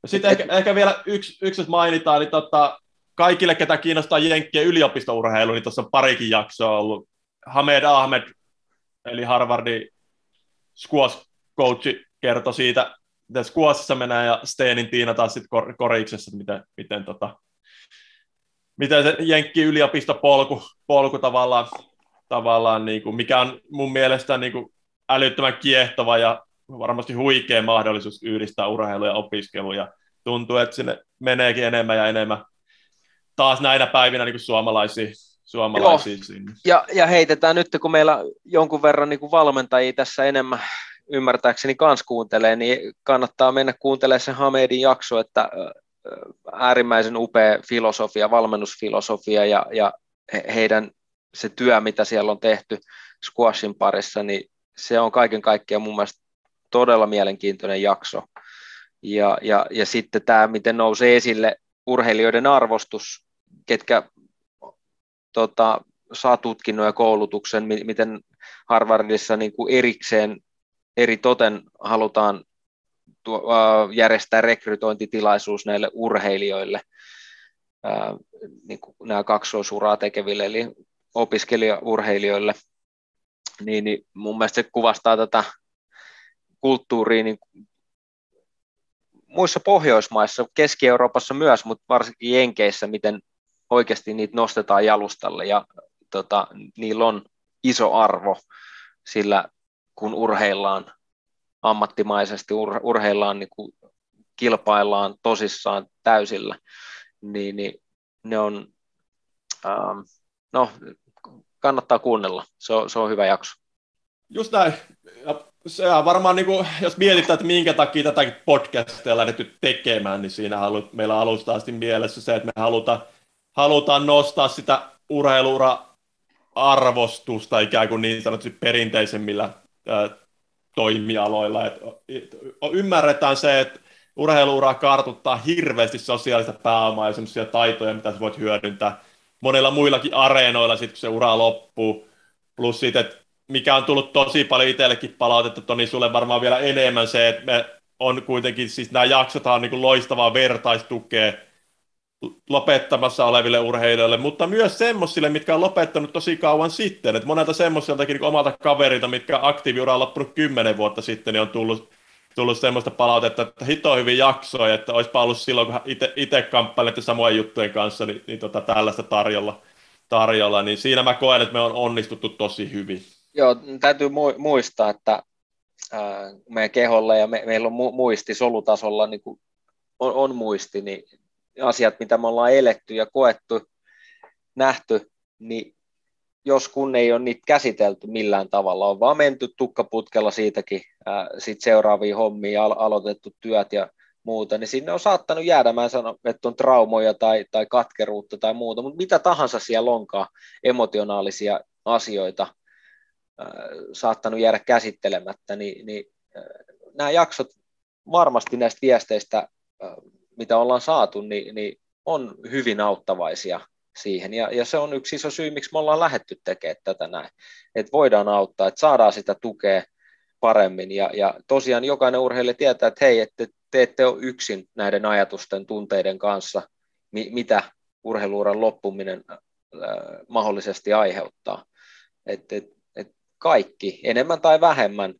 No sitten ehkä, ehkä, vielä yksi, yksi, jos mainitaan, niin tota, kaikille, ketä kiinnostaa Jenkkien yliopistourheilu, niin tuossa on parikin jaksoa ollut. Hamed Ahmed, eli Harvardin squash coachi, kertoi siitä, miten squashissa menee, ja Steenin Tiina taas sitten kor- koriksessa, miten, miten, tota, miten se Jenkki yliopistopolku polku tavallaan tavallaan, niin kuin, mikä on mun mielestä niin kuin älyttömän kiehtova ja varmasti huikea mahdollisuus yhdistää urheilu ja opiskelu, ja tuntuu, että sinne meneekin enemmän ja enemmän taas näinä päivinä niin kuin suomalaisia, suomalaisia Joo. sinne. Ja, ja heitetään nyt, kun meillä jonkun verran niin kuin valmentajia tässä enemmän ymmärtääkseni kans kuuntelee, niin kannattaa mennä kuuntelemaan sen Hamedin jakso, että äärimmäisen upea filosofia, valmennusfilosofia ja, ja heidän se työ, mitä siellä on tehty squashin parissa, niin se on kaiken kaikkiaan mun mielestä todella mielenkiintoinen jakso. Ja, ja, ja sitten tämä, miten nousee esille urheilijoiden arvostus, ketkä tota, saa tutkinnon ja koulutuksen, miten Harvardissa niin kuin erikseen eri toten halutaan tuo, äh, järjestää rekrytointitilaisuus näille urheilijoille. ää, niin kuin nämä kaksoisuraa tekeville, eli opiskelijaurheilijoille, niin, niin mun mielestä se kuvastaa tätä kulttuuria niin muissa Pohjoismaissa, Keski-Euroopassa myös, mutta varsinkin Jenkeissä, miten oikeasti niitä nostetaan jalustalle. Ja tota, niillä on iso arvo, sillä kun urheillaan ammattimaisesti, ur, urheillaan, niin kuin kilpaillaan tosissaan täysillä, niin, niin ne on, ähm, no kannattaa kuunnella, se on, se on hyvä jakso. Just näin. Ja se on varmaan, niin kuin, jos mietitään, että minkä takia tätäkin podcastia lähdetty tekemään, niin siinä halu, meillä alusta asti mielessä se, että me halutaan, halutaan nostaa sitä urheiluura arvostusta ikään kuin niin sanotusti perinteisemmillä ää, toimialoilla. Et, et, ymmärretään se, että urheiluura kartuttaa hirveästi sosiaalista pääomaa ja taitoja, mitä sä voit hyödyntää monilla muillakin areenoilla, sit, kun se ura loppuu. Plus siitä, että mikä on tullut tosi paljon itsellekin palautetta, Toni, sulle varmaan vielä enemmän se, että me on kuitenkin, siis nämä jaksot on niin kuin loistavaa vertaistukea lopettamassa oleville urheilijoille, mutta myös semmoisille, mitkä on lopettanut tosi kauan sitten. Et monelta semmoisiltakin niin omalta kaverilta, mitkä aktiiviura on loppunut kymmenen vuotta sitten, niin on tullut, tullut semmoista palautetta, että hito hyvin jaksoi, että olisipa ollut silloin, kun itse kamppailet samojen juttujen kanssa, niin, niin tota, tällaista tarjolla, tarjolla, niin siinä mä koen, että me on onnistuttu tosi hyvin. Joo, täytyy muistaa, että meidän keholla ja me, meillä on muisti solutasolla, niin kuin on, on muisti, niin asiat, mitä me ollaan eletty ja koettu, nähty, niin jos kun ei ole niitä käsitelty millään tavalla, on vaan menty tukkaputkella siitäkin ää, sit seuraaviin hommiin, al- aloitettu työt ja muuta, niin sinne on saattanut jäädä, mä en sano, että on traumoja tai, tai katkeruutta tai muuta, mutta mitä tahansa siellä onkaan, emotionaalisia asioita, saattanut jäädä käsittelemättä, niin, niin nämä jaksot varmasti näistä viesteistä, mitä ollaan saatu, niin, niin on hyvin auttavaisia siihen. Ja, ja se on yksi iso syy, miksi me ollaan lähetty tekemään tätä näin. Että voidaan auttaa, että saadaan sitä tukea paremmin. Ja, ja tosiaan jokainen urheilija tietää, että hei, että te ette ole yksin näiden ajatusten, tunteiden kanssa, mi, mitä urheiluuran loppuminen äh, mahdollisesti aiheuttaa. Et, et, kaikki enemmän tai vähemmän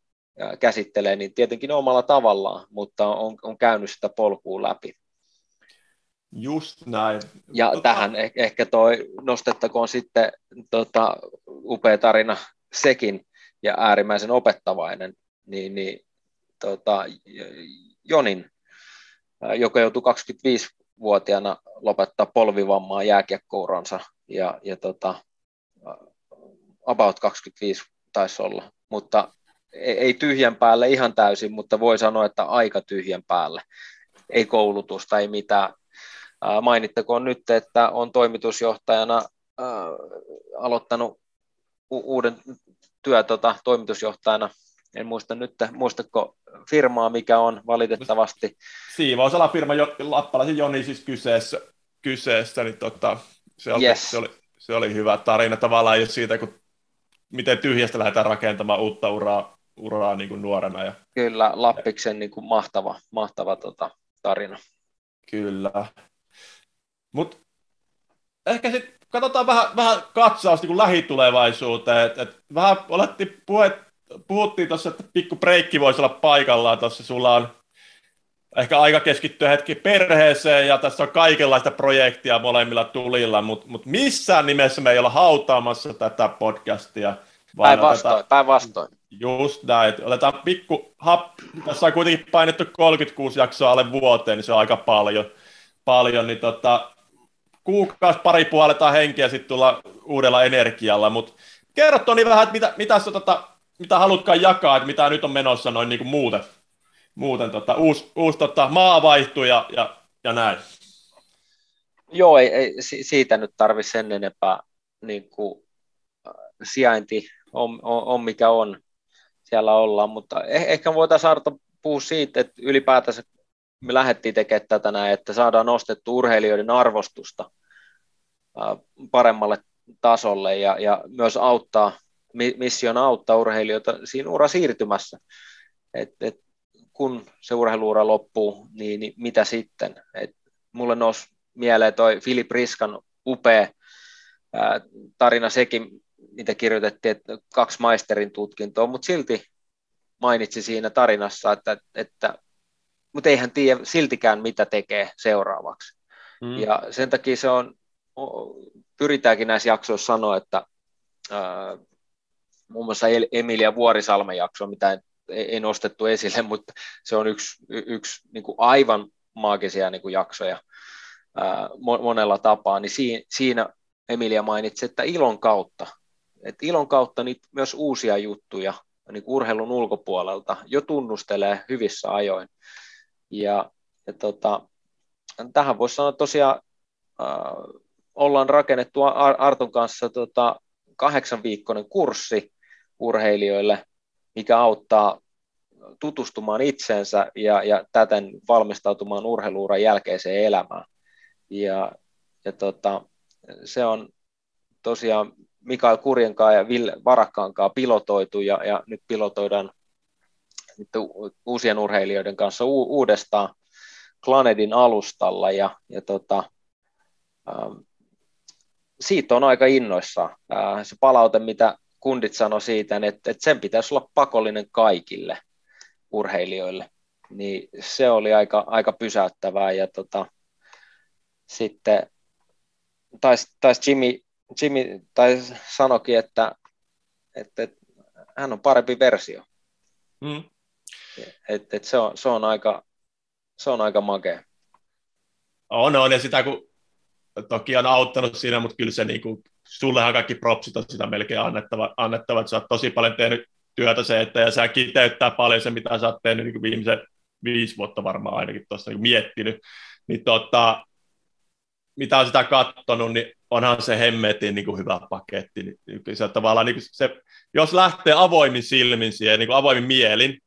käsittelee, niin tietenkin omalla tavallaan, mutta on, on käynyt sitä polkua läpi. Just näin. Ja tota... tähän eh- ehkä toi nostettakoon sitten tota, upea tarina sekin ja äärimmäisen opettavainen, niin, niin tota, Jonin, joka joutui 25-vuotiaana lopettaa polvivammaa jääkiekkouransa ja, ja tota, about 25 taisi olla, mutta ei tyhjän päälle ihan täysin, mutta voi sanoa, että aika tyhjän päälle. Ei koulutusta, ei mitään. Mainittakoon nyt, että on toimitusjohtajana aloittanut uuden työ tota, toimitusjohtajana. En muista nyt, muistatko firmaa, mikä on valitettavasti. Siivousala firma, Lappalaisen Joni siis kyseessä, kyseessä niin tota, se, oli, yes. se, oli, se oli hyvä tarina tavallaan jo siitä, kun miten tyhjästä lähdetään rakentamaan uutta uraa, uraa niin kuin nuorena. Ja, Kyllä, Lappiksen niin kuin mahtava, mahtava tota, tarina. Kyllä. Mutta ehkä sitten katsotaan vähän, vähän katsausta niin lähitulevaisuuteen. Et, et vähän olettiin puhet, puhuttiin tuossa, että pikku breikki voisi olla paikallaan tuossa. Sulla on ehkä aika keskittyä hetki perheeseen ja tässä on kaikenlaista projektia molemmilla tulilla, mutta mut missään nimessä me ei olla hautaamassa tätä podcastia. Päinvastoin, päinvastoin. Just näin. Otetaan pikku hap. Tässä on kuitenkin painettu 36 jaksoa alle vuoteen, niin se on aika paljon. paljon niin tota, kuukausi pari puoletaan henkeä sitten tulla uudella energialla, mutta kerro Toni vähän, että mitä, mitä, tota, mitä halutkaan jakaa, että mitä nyt on menossa noin niin kuin muuten muuten tota, uusi, uusi tota, maa vaihtui ja, ja, ja näin. Joo, ei, ei siitä nyt tarvi sen enempää niin kuin, äh, sijainti on, on, on, mikä on, siellä ollaan, mutta eh, ehkä voitaisiin Arto puhua siitä, että ylipäätänsä me lähdettiin tekemään tätä näin, että saadaan nostettu urheilijoiden arvostusta paremmalle tasolle ja, ja myös auttaa, mission auttaa urheilijoita siinä ura siirtymässä. Et, et kun se urheiluura loppuu, niin, niin mitä sitten? Et mulle nousi mieleen toi Philip Riskan upea ää, tarina sekin, mitä kirjoitettiin, että kaksi maisterin tutkintoa, mutta silti mainitsi siinä tarinassa, että, että mutta ei hän tiedä siltikään, mitä tekee seuraavaksi. Mm. Ja sen takia se on, pyritäänkin näissä jaksoissa sanoa, että ää, muun muassa Emilia Vuorisalmen jakso, mitä en, ei nostettu esille, mutta se on yksi, yksi niin kuin aivan maagisia niin kuin jaksoja ää, monella tapaa, niin siinä, siinä Emilia mainitsi, että ilon kautta, että ilon kautta niitä myös uusia juttuja niin kuin urheilun ulkopuolelta jo tunnustelee hyvissä ajoin. Ja, ja tota, tähän voisi sanoa tosiaan, äh, ollaan rakennettu Arton kanssa tota, kahdeksan viikkoinen kurssi urheilijoille, mikä auttaa tutustumaan itseensä ja, ja täten valmistautumaan urheiluuran jälkeiseen elämään. Ja, ja tota, se on tosiaan Mikael Kurjenkaan ja Ville Varakkaankaan pilotoitu ja, ja nyt pilotoidaan nyt uusien urheilijoiden kanssa u- uudestaan Planedin alustalla ja, ja tota, ähm, siitä on aika innoissa. Äh, se palaute, mitä kundit sanoi siitä, että, että sen pitäisi olla pakollinen kaikille urheilijoille, niin se oli aika, aika pysäyttävää ja tota, sitten taisi tais Jimmy, Jimmy tai sanokin, että, että, että hän on parempi versio. Mm. Et, et se, on, se, on aika, se on aika makea. On, on, ja sitä kun toki on auttanut siinä, mutta kyllä se niin kuin, sullehan kaikki propsit on sitä melkein annettava, annettava, että sä oot tosi paljon tehnyt työtä se, että ja sä kiteyttää paljon se, mitä sä oot tehnyt niin viimeisen viisi vuotta varmaan ainakin tuossa niin miettinyt, niin tota, mitä on sitä katsonut, niin onhan se hemmetin niin kuin hyvä paketti. Niin se, niin se, jos lähtee avoimin silmin siihen, niin kuin avoimin mielin,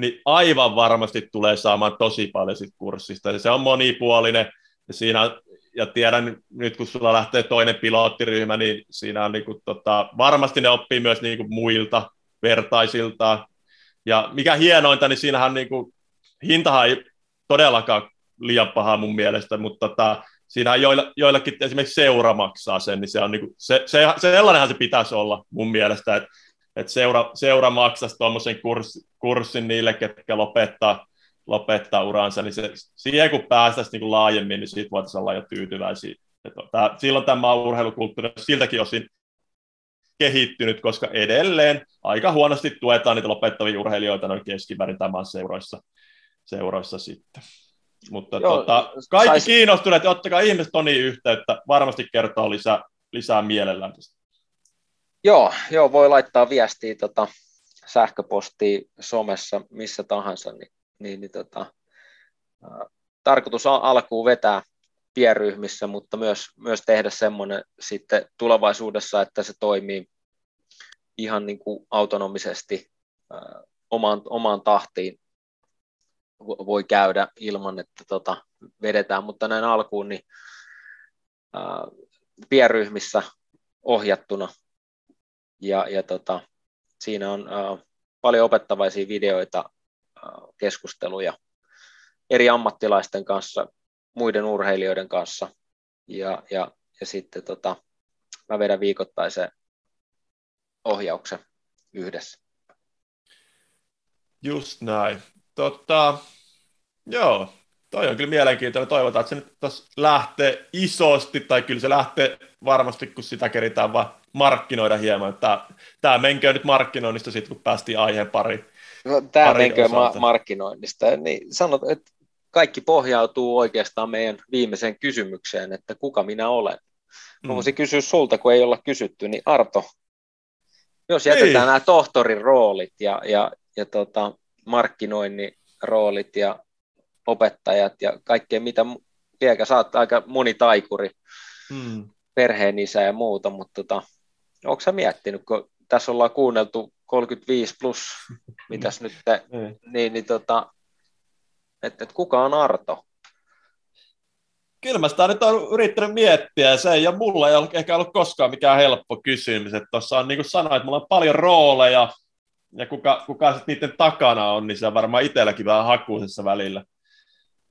niin aivan varmasti tulee saamaan tosi paljon sit kurssista. Ja se on monipuolinen, ja siinä ja tiedän nyt, kun sulla lähtee toinen pilottiryhmä, niin siinä on niin kuin, tota, varmasti ne oppii myös niin kuin muilta vertaisilta. Ja mikä hienointa, niin siinähän niin kuin, hintahan ei todellakaan liian paha mun mielestä, mutta tota, siinä joilla, joillakin esimerkiksi seura maksaa sen, niin se on niin kuin, se, se, sellainenhan se pitäisi olla mun mielestä, että, että seura, seura maksaisi tuommoisen kurssin, kurssin niille, ketkä lopettaa, lopettaa uransa, niin se, siihen kun päästäisiin niin kuin laajemmin, niin siitä voitaisiin olla jo tyytyväisiä. Tämä, silloin tämä urheilukulttuuri on siltäkin osin kehittynyt, koska edelleen aika huonosti tuetaan niitä lopettavia urheilijoita noin keskivärin tämän seuroissa, seuroissa sitten. Mutta Joo, tota, kaikki sais... kiinnostuneet, ottakaa ihmiset Toni yhteyttä, varmasti kertoo lisää, lisää mielellään tästä. Joo, joo, voi laittaa viestiä tota, sähköpostia somessa missä tahansa, niin, niin, niin tota, ää, tarkoitus on alkuun vetää pienryhmissä, mutta myös, myös tehdä semmoinen sitten tulevaisuudessa, että se toimii ihan niin kuin autonomisesti ää, omaan, omaan tahtiin voi käydä ilman, että tota, vedetään, mutta näin alkuun niin ää, pienryhmissä ohjattuna ja, ja tota, siinä on ää, paljon opettavaisia videoita, ää, keskusteluja eri ammattilaisten kanssa, muiden urheilijoiden kanssa ja, ja, ja sitten tota, mä vedän viikoittaisen ohjauksen yhdessä. Just näin. Totta, joo, toi on kyllä mielenkiintoinen. Toivotaan, että se nyt lähtee isosti, tai kyllä se lähtee varmasti, kun sitä keritään vaan markkinoida hieman. Tämä, tämä menkö nyt markkinoinnista sitten, kun päästiin aiheen pari. No, tämä menkö ma- markkinoinnista. Niin sanot, että kaikki pohjautuu oikeastaan meidän viimeiseen kysymykseen, että kuka minä olen. Mä mm. voisin kysyä sulta, kun ei olla kysytty, niin Arto, jos jätetään ei. nämä tohtorin roolit ja, ja, ja tota, markkinoinnin roolit ja opettajat ja kaikkea mitä, sä oot aika monitaikuri, mm. perheen isä ja muuta, mutta tota, onko sä miettinyt, kun tässä ollaan kuunneltu 35 plus, mitäs nyt, te, niin, niin tota, että et kuka on Arto? Kyllä mä sitä nyt on yrittänyt miettiä, ja se ei ole mulla ei ole ehkä ollut koskaan mikään helppo kysymys. Tuossa on niin kuin sanoin, että mulla on paljon rooleja, ja kuka, kuka sitten niiden takana on, niin se on varmaan itselläkin vähän hakuisessa välillä.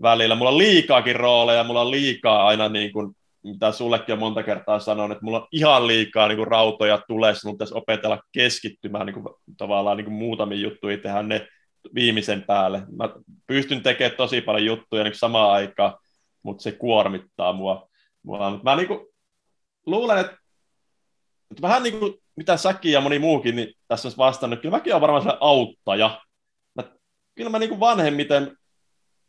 välillä. Mulla on liikaakin rooleja, mulla on liikaa aina niin kuin, mitä sullekin on monta kertaa sanonut, että mulla on ihan liikaa niin kuin rautoja tulee, mun pitäisi opetella keskittymään niin kuin, tavallaan niin kuin muutamiin juttuihin, tehdä ne viimeisen päälle. Mä pystyn tekemään tosi paljon juttuja niin samaan aikaan, mutta se kuormittaa mua. mua. Mä niin kuin, luulen, että, että vähän niin kuin mitä säkin ja moni muukin niin tässä on vastannut, kyllä mäkin olen varmaan sellainen auttaja. Mä, kyllä mä niin kuin vanhemmiten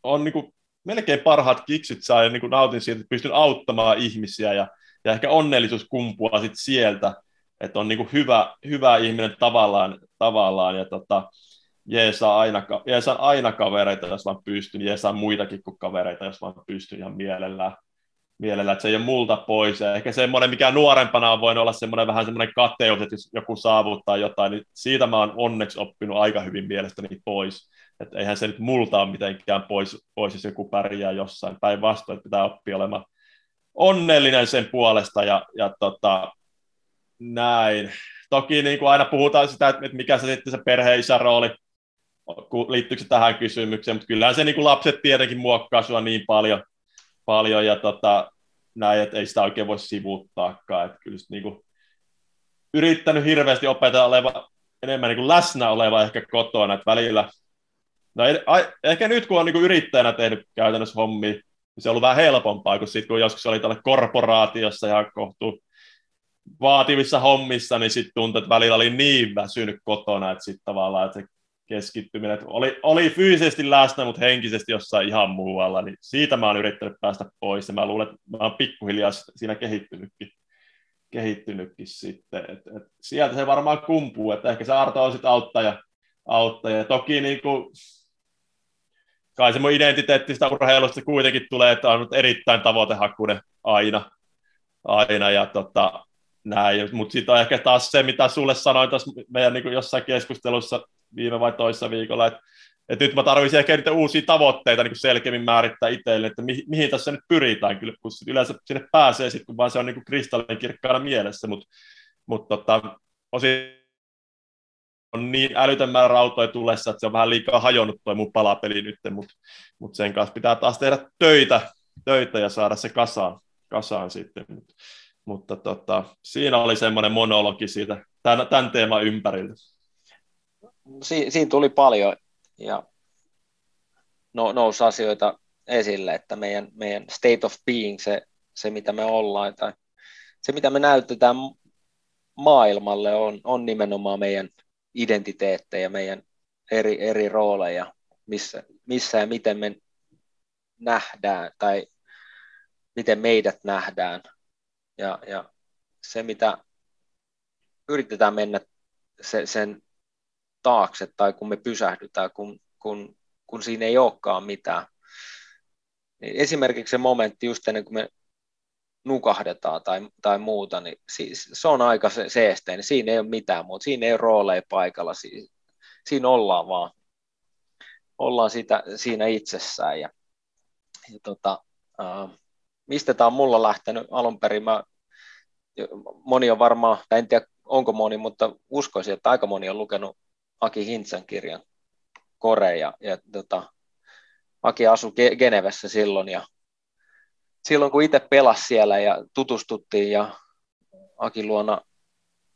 on niin kuin melkein parhaat kiksit saa ja niin kuin nautin siitä, että pystyn auttamaan ihmisiä ja, ja ehkä onnellisuus kumpuaa sit sieltä, että on niin kuin hyvä, hyvä ihminen tavallaan, tavallaan ja tota, jeesaa aina, jeesaa aina kavereita, jos vaan pystyn, jeesaa muitakin kuin kavereita, jos vaan pystyn ihan mielellään mielellä, että se ei ole multa pois. Ja ehkä semmoinen, mikä nuorempana on voinut olla semmoinen vähän semmoinen kateus, että jos joku saavuttaa jotain, niin siitä mä oon onneksi oppinut aika hyvin mielestäni pois. Että eihän se nyt multa ole mitenkään pois, pois jos joku pärjää jossain. Päinvastoin, että pitää oppia olemaan onnellinen sen puolesta ja, ja tota, näin. Toki niin kuin aina puhutaan sitä, että mikä se sitten se perheen rooli, liittyykö se tähän kysymykseen, mutta kyllähän se niin kuin lapset tietenkin muokkaa sua niin paljon, paljon ja tota, näin, että ei sitä oikein voi sivuuttaakaan. Että kyllä niin kuin, yrittänyt hirveästi opetella oleva, enemmän niin kuin läsnä oleva ehkä kotona, että välillä, no ehkä nyt kun on niin yrittäjänä tehnyt käytännössä hommia, niin se on ollut vähän helpompaa kuin sitten, kun joskus oli tällä korporaatiossa ja kohtu vaativissa hommissa, niin sitten tuntui, että välillä oli niin väsynyt kotona, että sitten tavallaan että se keskittyminen. Että oli, oli fyysisesti läsnä, mutta henkisesti jossain ihan muualla, niin siitä mä oon yrittänyt päästä pois, ja mä luulen, että mä oon pikkuhiljaa siinä kehittynytkin, kehittynytkin sitten. Et, et sieltä se varmaan kumpuu, että ehkä se Arto on sitten auttaja, auttaja. Toki niin kuin, kai se mun identiteetti sitä urheilusta kuitenkin tulee, että on erittäin tavoitehakuinen aina, aina ja tota, näin, mutta sitten on ehkä taas se, mitä sulle sanoin tässä meidän niin jossain keskustelussa viime vai toissa viikolla, että, että nyt mä tarvitsin ehkä niitä uusia tavoitteita niin selkeämmin määrittää itselle, että mi, mihin tässä nyt pyritään kyllä, kun yleensä sinne pääsee sitten, kun vaan se on niin kristallin kirkkaana mielessä, mutta mut, tota, osin on niin älytön määrä rautoja tulessa, että se on vähän liikaa hajonnut tuo mun palapeli nyt, mutta mut sen kanssa pitää taas tehdä töitä, töitä ja saada se kasaan, kasaan sitten. Mutta, mutta tota, siinä oli semmoinen monologi siitä tämän, tämän teeman ympärillä si, siinä tuli paljon ja no, nousi asioita esille, että meidän, meidän state of being, se, se mitä me ollaan tai se mitä me näytetään maailmalle on, on nimenomaan meidän identiteettejä, meidän eri, eri rooleja, missä, missä ja miten me nähdään tai miten meidät nähdään. Ja, ja se, mitä yritetään mennä se, sen taakse tai kun me pysähdytään, kun, kun, kun siinä ei olekaan mitään. Niin esimerkiksi se momentti just ennen kuin me nukahdetaan tai, tai muuta, niin siis, se on aika se, seesteinen. Siinä ei ole mitään muuta. Siinä ei ole rooleja paikalla. Siinä, siinä ollaan vaan. Ollaan sitä, siinä itsessään. Ja, ja tota, äh, mistä tämä on mulla lähtenyt alun perin? Mä, moni on varmaan, tai en tiedä onko moni, mutta uskoisin, että aika moni on lukenut Aki Hintsan kirjan Kore ja, ja tota, Aki asui Genevessä silloin ja silloin kun itse pelasi siellä ja tutustuttiin ja Aki luona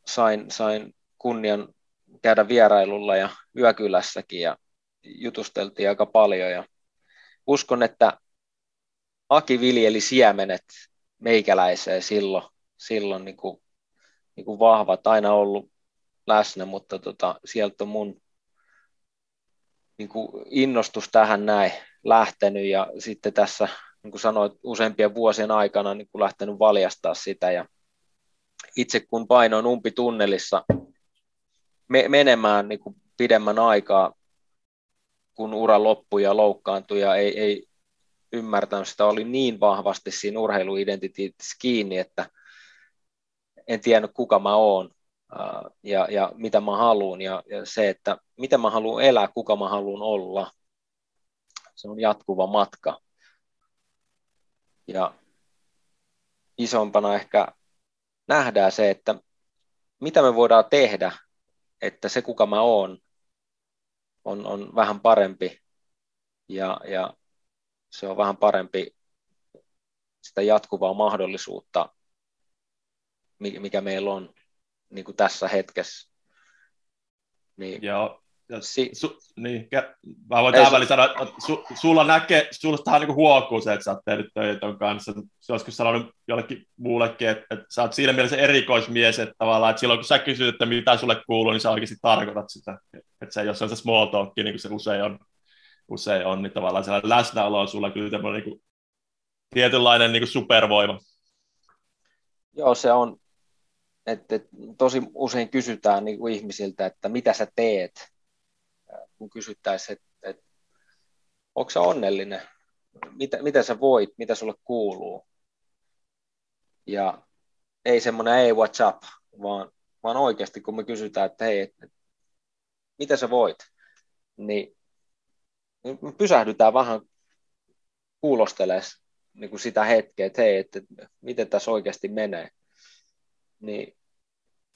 sain, sain kunnian käydä vierailulla ja yökylässäkin ja jutusteltiin aika paljon. Ja uskon, että Aki viljeli siemenet meikäläiseen silloin, silloin niin kuin, niin kuin vahvat, aina ollut läsnä, mutta tota, sieltä on mun niin kuin innostus tähän näin lähtenyt. Ja sitten tässä, niin kuin sanoit, useampien vuosien aikana niin kuin lähtenyt valjastaa sitä ja itse kun painoin umpitunnelissa me, menemään niin kuin pidemmän aikaa, kun ura loppui ja loukkaantui ja ei, ei ymmärtänyt sitä, oli niin vahvasti siinä urheiluidentiteetissä kiinni, että en tiennyt kuka mä oon ja, ja mitä mä haluan ja, ja se, että mitä mä haluan elää, kuka mä haluan olla. Se on jatkuva matka. Ja isompana ehkä nähdään se, että mitä me voidaan tehdä, että se kuka mä oon on, on vähän parempi ja, ja se on vähän parempi sitä jatkuvaa mahdollisuutta, mikä meillä on niin kuin tässä hetkessä. Niin, ja si- su, niin, mä voin tähän väliin sanoa, että su, sulla näkee, sulla tähän niin huokuu se, että sä oot tehnyt töitä ton kanssa. Se olisiko sanonut jollekin muullekin, että, että sä oot siinä mielessä erikoismies, että tavallaan, että silloin kun sä kysyt, että mitä sulle kuuluu, niin sä oikeasti tarkoitat sitä. Että se ei ole se small talk, niin kuin se usein on, usein on niin tavallaan sellainen läsnäolo on sulla kyllä tämmöinen niin kuin, tietynlainen niin kuin supervoima. Joo, se on, että, että tosi usein kysytään niin kuin ihmisiltä, että mitä sä teet, kun kysyttäisiin, että, että onko sä onnellinen, mitä, mitä sä voit, mitä sulle kuuluu. Ja ei semmoinen ei what's up, vaan, vaan oikeasti kun me kysytään, että hei, että, mitä sä voit, niin me pysähdytään vähän kuulostelemaan niin kuin sitä hetkeä, että hei, että miten tässä oikeasti menee. Niin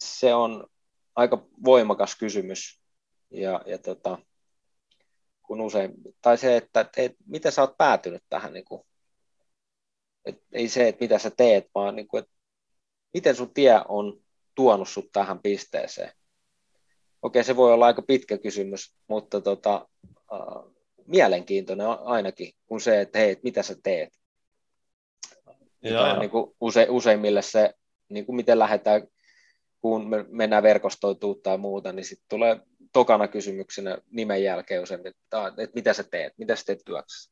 se on aika voimakas kysymys. Ja, ja tota, kun usein, tai se, että et, miten sä oot päätynyt tähän, niin kuin, et, ei se, että mitä sä teet, vaan niin kuin, että miten sun tie on tuonut sut tähän pisteeseen. Okei, se voi olla aika pitkä kysymys, mutta tota, äh, mielenkiintoinen ainakin kuin se, että hei, mitä sä teet. Ja, on niin kuin use, useimmille se, niin kuin miten lähdetään, kun me mennään verkostoituu tai muuta, niin sitten tulee tokana kysymyksenä nimen jälkeen usein, että, että mitä sä teet, mitä sä teet työksessä.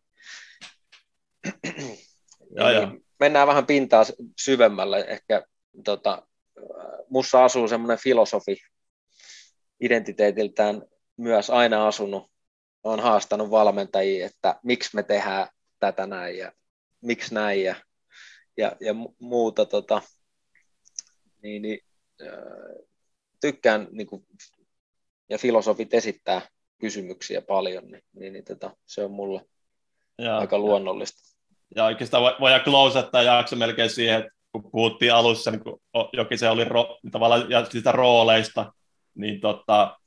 Ja, ja. Niin mennään vähän pintaa syvemmälle. Ehkä tota, mussa asuu semmoinen filosofi identiteetiltään myös aina asunut. Olen haastanut valmentajia, että miksi me tehdään tätä näin ja miksi näin ja, ja, ja muuta. Tota, niin, niin, tykkään niin kuin ja filosofit esittää kysymyksiä paljon, niin, niin, niin tota, se on mulle ja, aika luonnollista. Ja, ja oikeastaan voidaan closata jakso melkein siihen, että kun puhuttiin alussa, niin kun jokin se oli ro, tavallaan ja sitä rooleista, niin tota,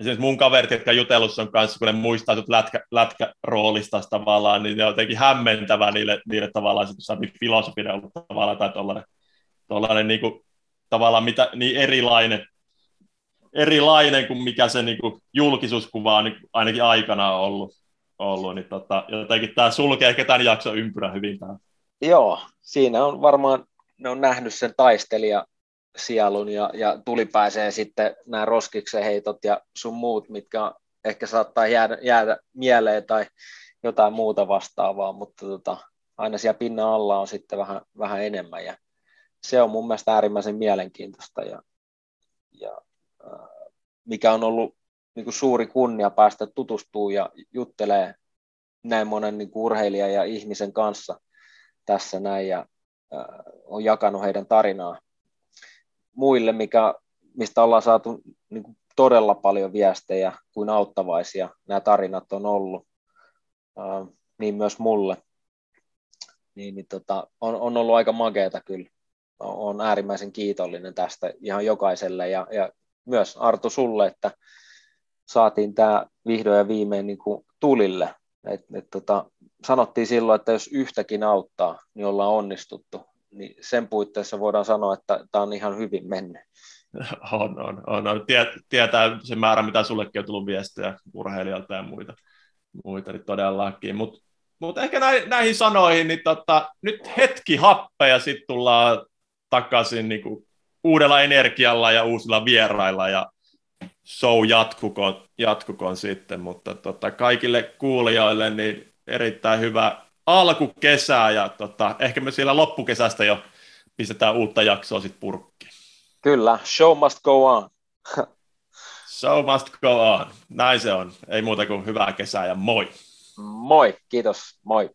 esimerkiksi mun kaverit, jotka jutellut sun kanssa, kun ne muistaa lätkä, lätkäroolista tavallaan, niin ne on jotenkin hämmentävä niille, niille tavallaan, että se filosofinen ollut tavallaan tai tollainen, tollainen niin kuin, tavallaan mitä, niin erilainen erilainen kuin mikä se niin kuin, julkisuuskuva on niin, ainakin aikana ollut. ollut niin tota, jotenkin tämä sulkee ehkä tämän jakson ympyrä hyvin tähän. Joo, siinä on varmaan, ne on nähnyt sen taistelija sielun ja, ja tuli pääsee sitten nämä roskiksen heitot ja sun muut, mitkä ehkä saattaa jäädä, jäädä mieleen tai jotain muuta vastaavaa, mutta tota, aina siellä pinnan alla on sitten vähän, vähän enemmän ja se on mun mielestä äärimmäisen mielenkiintoista ja, ja mikä on ollut niin kuin suuri kunnia päästä tutustuu ja juttelee näin monen niin kuin urheilijan ja ihmisen kanssa tässä näin ja äh, on jakanut heidän tarinaa muille, mikä, mistä ollaan saatu niin kuin todella paljon viestejä kuin auttavaisia nämä tarinat on ollut, äh, niin myös mulle. Niin, niin tota, on, on ollut aika makeata kyllä. Olen äärimmäisen kiitollinen tästä ihan jokaiselle ja, ja myös Arto sulle, että saatiin tämä vihdoin ja viimein niin kuin tulille. Et, et, tota, sanottiin silloin, että jos yhtäkin auttaa, niin ollaan onnistuttu. Niin sen puitteissa voidaan sanoa, että tämä on ihan hyvin mennyt. On, on, on. on. Tietää se määrä, mitä sullekin on tullut viestejä urheilijalta ja muita, muita niin todellakin. Mutta mut ehkä näihin, näihin sanoihin, niin tota, nyt hetki happe ja sitten tullaan takaisin niin uudella energialla ja uusilla vierailla ja show jatkukoon, jatkukoon sitten, mutta tota, kaikille kuulijoille niin erittäin hyvä alkukesää ja tota, ehkä me siellä loppukesästä jo pistetään uutta jaksoa sitten purkkiin. Kyllä, show must go on. show must go on. Näin se on. Ei muuta kuin hyvää kesää ja moi. Moi, kiitos. Moi.